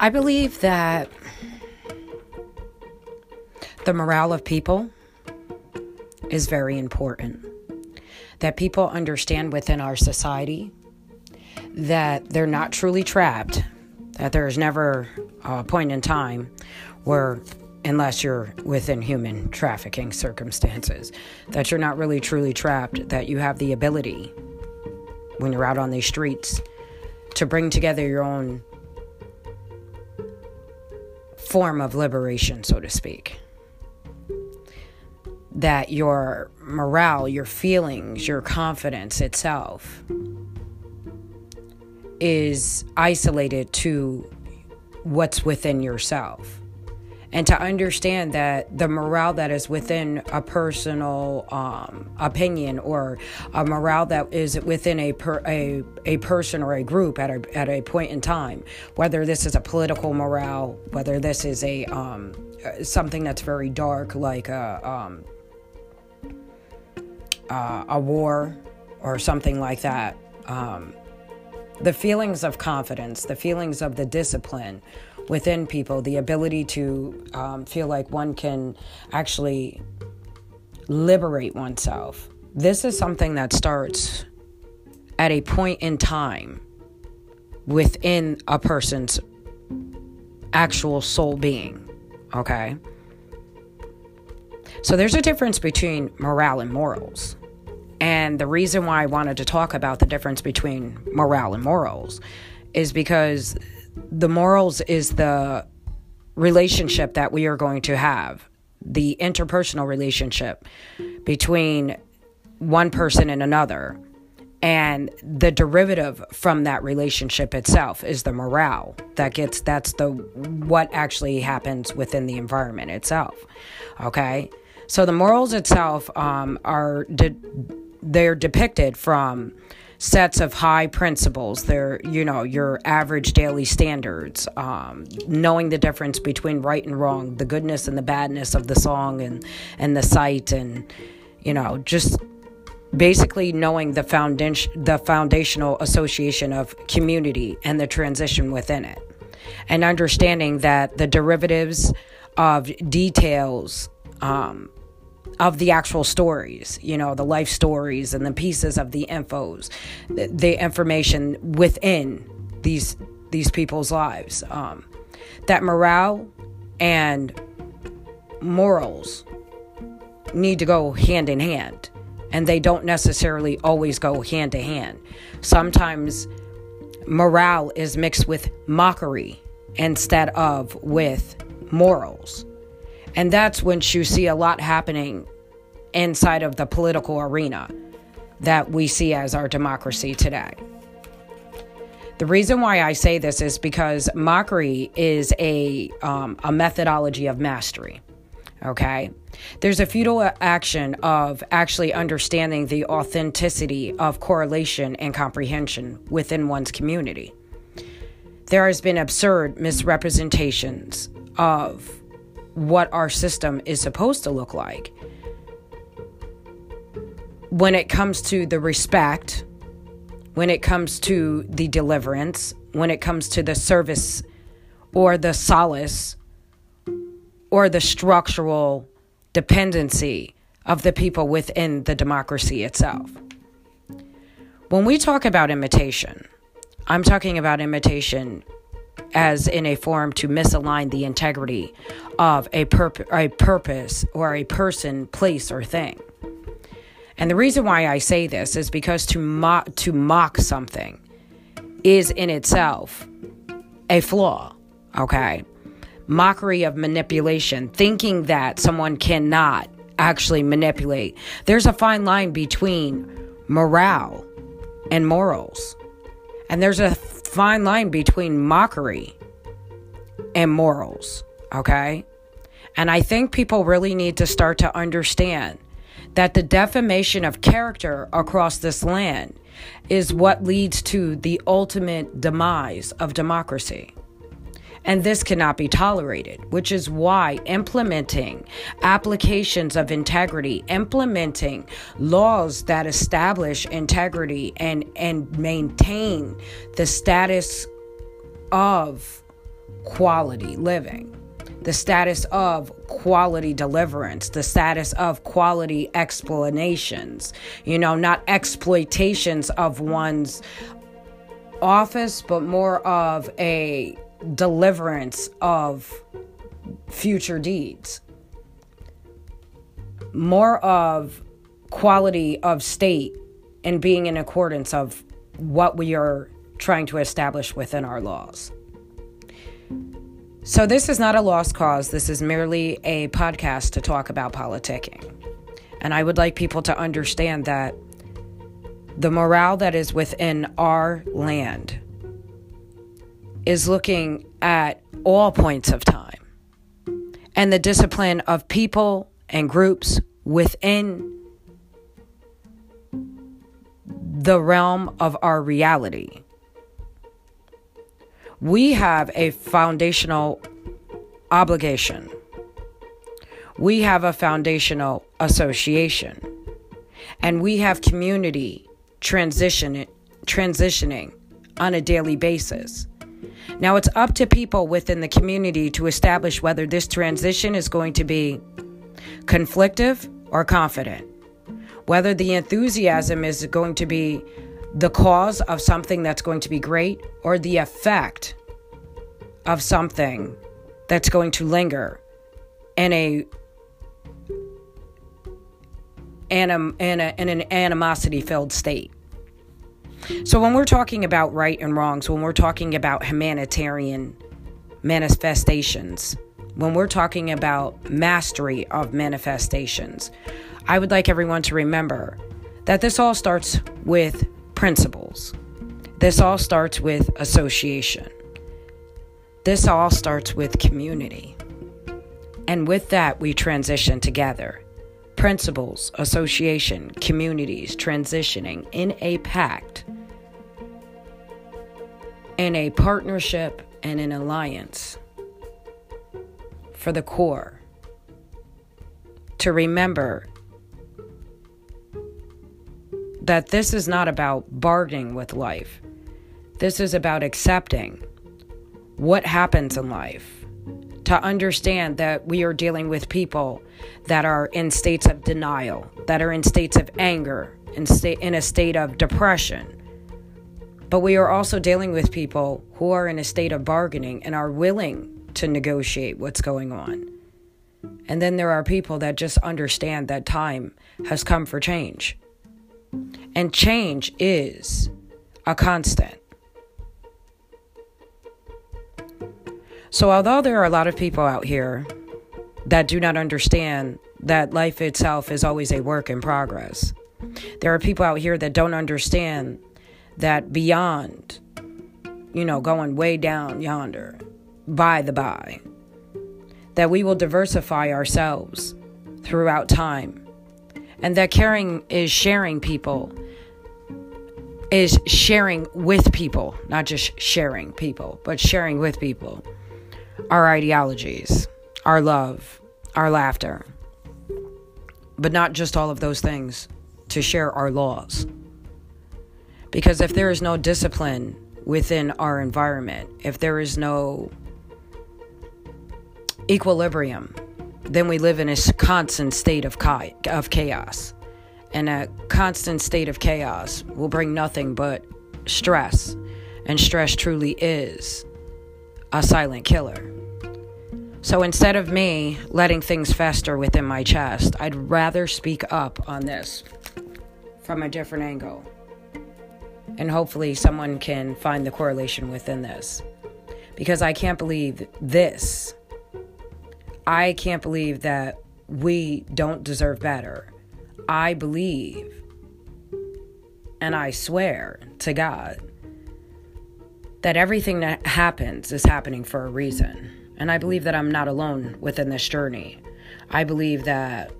I believe that the morale of people is very important. That people understand within our society that they're not truly trapped, that there's never a point in time where, unless you're within human trafficking circumstances, that you're not really truly trapped, that you have the ability when you're out on these streets to bring together your own form of liberation, so to speak. That your morale, your feelings, your confidence itself is isolated to what's within yourself and to understand that the morale that is within a personal um, opinion or a morale that is within a, per, a a person or a group at a at a point in time, whether this is a political morale, whether this is a um, something that's very dark like a um, uh, a war or something like that. Um, the feelings of confidence, the feelings of the discipline within people, the ability to um, feel like one can actually liberate oneself. This is something that starts at a point in time within a person's actual soul being. Okay? So there's a difference between morale and morals. And the reason why I wanted to talk about the difference between morale and morals is because the morals is the relationship that we are going to have, the interpersonal relationship between one person and another. And the derivative from that relationship itself is the morale that gets that's the what actually happens within the environment itself. Okay, so the morals itself um, are de- they're depicted from sets of high principles. They're, you know, your average daily standards, um, knowing the difference between right and wrong, the goodness and the badness of the song and, and the sight, and, you know, just basically knowing the foundation, the foundational association of community and the transition within it, and understanding that the derivatives of details um, of the actual stories, you know, the life stories and the pieces of the infos, the, the information within these these people's lives. Um, that morale and morals need to go hand in hand, and they don't necessarily always go hand to hand. Sometimes morale is mixed with mockery instead of with morals. And that's when you see a lot happening inside of the political arena that we see as our democracy today. The reason why I say this is because mockery is a, um, a methodology of mastery. Okay? There's a futile action of actually understanding the authenticity of correlation and comprehension within one's community. There has been absurd misrepresentations of what our system is supposed to look like. When it comes to the respect, when it comes to the deliverance, when it comes to the service or the solace or the structural dependency of the people within the democracy itself. When we talk about imitation, I'm talking about imitation as in a form to misalign the integrity of a, purp- a purpose or a person, place, or thing. And the reason why I say this is because to mock, to mock something is in itself a flaw, okay? Mockery of manipulation, thinking that someone cannot actually manipulate. There's a fine line between morale and morals. And there's a fine line between mockery and morals, okay? And I think people really need to start to understand that the defamation of character across this land is what leads to the ultimate demise of democracy. And this cannot be tolerated, which is why implementing applications of integrity, implementing laws that establish integrity and, and maintain the status of quality living, the status of quality deliverance, the status of quality explanations, you know, not exploitations of one's office, but more of a deliverance of future deeds. More of quality of state and being in accordance of what we are trying to establish within our laws. So, this is not a lost cause. This is merely a podcast to talk about politicking. And I would like people to understand that the morale that is within our land is looking at all points of time and the discipline of people and groups within the realm of our reality. We have a foundational obligation. We have a foundational association. And we have community transition, transitioning on a daily basis. Now, it's up to people within the community to establish whether this transition is going to be conflictive or confident, whether the enthusiasm is going to be the cause of something that's going to be great or the effect of something that's going to linger in a in, a, in an animosity filled state. So, when we're talking about right and wrongs, when we're talking about humanitarian manifestations, when we're talking about mastery of manifestations, I would like everyone to remember that this all starts with principles. This all starts with association. This all starts with community. And with that, we transition together. Principles, association, communities, transitioning in a pact in a partnership and an alliance for the core to remember that this is not about bargaining with life. This is about accepting what happens in life. To understand that we are dealing with people that are in states of denial, that are in states of anger, in, sta- in a state of depression, but we are also dealing with people who are in a state of bargaining and are willing to negotiate what's going on. And then there are people that just understand that time has come for change. And change is a constant. So, although there are a lot of people out here that do not understand that life itself is always a work in progress, there are people out here that don't understand that beyond, you know, going way down yonder, by the by, that we will diversify ourselves throughout time, and that caring is sharing people, is sharing with people, not just sharing people, but sharing with people our ideologies, our love, our laughter, but not just all of those things, to share our laws. Because if there is no discipline within our environment, if there is no equilibrium, then we live in a constant state of, of chaos. And a constant state of chaos will bring nothing but stress. And stress truly is a silent killer. So instead of me letting things fester within my chest, I'd rather speak up on this from a different angle. And hopefully, someone can find the correlation within this. Because I can't believe this. I can't believe that we don't deserve better. I believe and I swear to God that everything that happens is happening for a reason. And I believe that I'm not alone within this journey. I believe that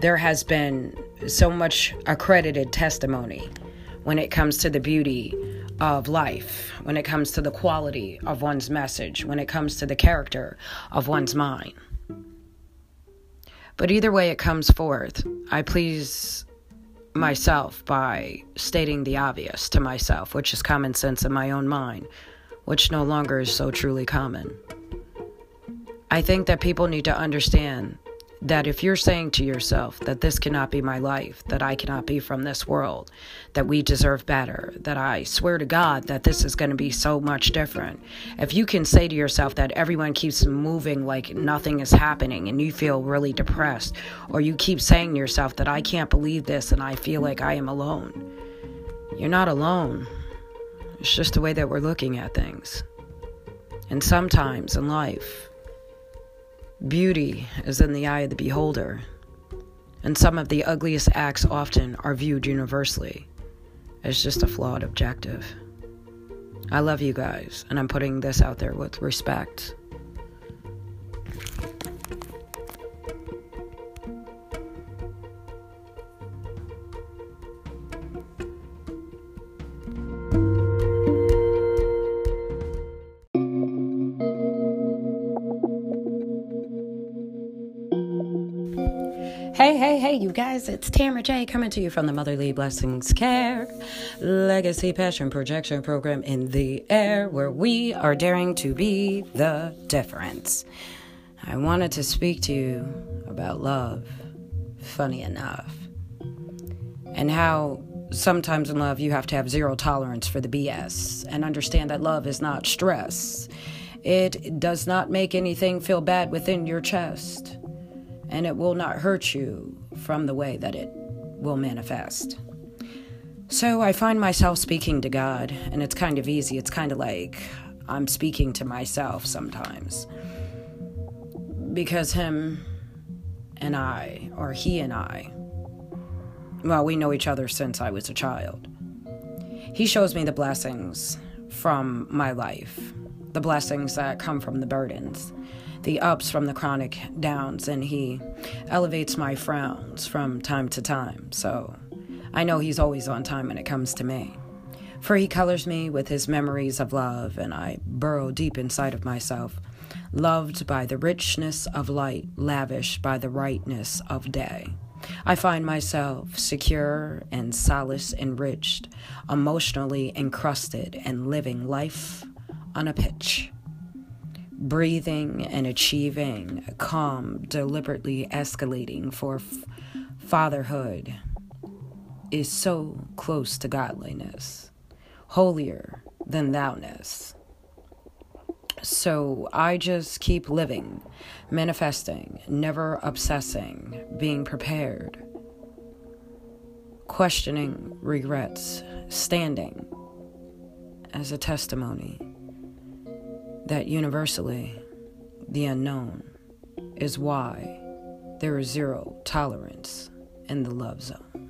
there has been so much accredited testimony when it comes to the beauty of life, when it comes to the quality of one's message, when it comes to the character of one's mind. But either way it comes forth, I please myself by stating the obvious to myself, which is common sense in my own mind, which no longer is so truly common. I think that people need to understand that if you're saying to yourself that this cannot be my life, that I cannot be from this world, that we deserve better, that I swear to God that this is going to be so much different, if you can say to yourself that everyone keeps moving like nothing is happening and you feel really depressed, or you keep saying to yourself that I can't believe this and I feel like I am alone, you're not alone. It's just the way that we're looking at things. And sometimes in life, Beauty is in the eye of the beholder, and some of the ugliest acts often are viewed universally as just a flawed objective. I love you guys, and I'm putting this out there with respect. You guys, it's Tamara J coming to you from the Motherly Blessings Care Legacy Passion Projection Program in the air, where we are daring to be the difference. I wanted to speak to you about love, funny enough, and how sometimes in love you have to have zero tolerance for the BS and understand that love is not stress. It does not make anything feel bad within your chest and it will not hurt you from the way that it will manifest. So I find myself speaking to God, and it's kind of easy. It's kind of like I'm speaking to myself sometimes. Because Him and I, or He and I, well, we know each other since I was a child. He shows me the blessings from my life, the blessings that come from the burdens the ups from the chronic downs, and he elevates my frowns from time to time. So I know he's always on time when it comes to me. For he colors me with his memories of love, and I burrow deep inside of myself, loved by the richness of light, lavished by the rightness of day. I find myself secure and solace enriched, emotionally encrusted, and living life on a pitch breathing and achieving, calm, deliberately escalating for f- fatherhood is so close to godliness, holier than thou-ness. So I just keep living, manifesting, never obsessing, being prepared, questioning regrets, standing as a testimony that universally the unknown is why there is zero tolerance in the love zone.